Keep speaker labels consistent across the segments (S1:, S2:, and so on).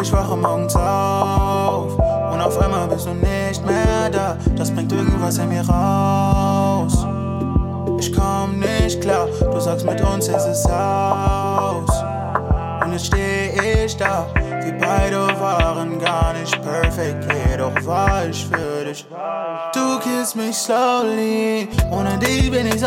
S1: Ich wache morgens auf und auf einmal bist du nicht mehr da. Das bringt irgendwas in mir raus. Ich komm nicht klar, du sagst mit uns ist es aus. Und jetzt steh ich da, wir beide waren gar nicht perfekt, jedoch war ich für dich. Du kissst mich slowly, ohne dich bin ich so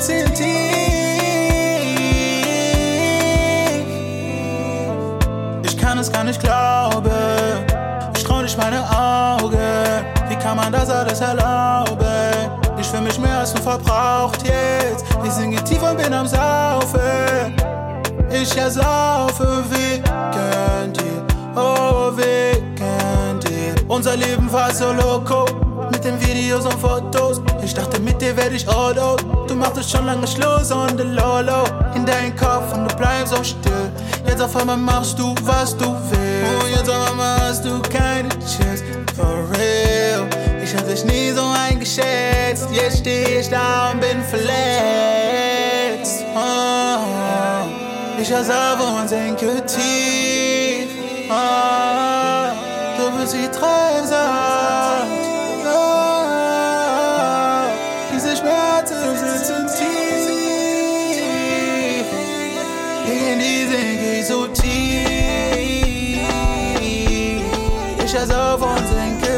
S1: Sitzen tief. Ich kann es gar nicht glauben. Ich trau nicht meine Augen. Wie kann man das alles erlauben? Ich fühl mich mehr als nur verbraucht jetzt. Ich singe tief und bin am Saufen. Ich ersaufe wegen dir, oh wegen dir. Unser Leben war so loco, mit den Videos und Fotos. Ich dachte, mit dir werde ich all out. Du machtest schon lange Schluss und the Lolo in deinen Kopf und du bleibst so still. Jetzt auf einmal machst du, was du willst. Und jetzt auf einmal hast du keine Chance, for real. Ich hab dich nie so eingeschätzt. Jetzt steh ich da und bin verletzt. Oh, ich hasse auf und sinke tief. Oh, so deep. Ich hasse auf unseren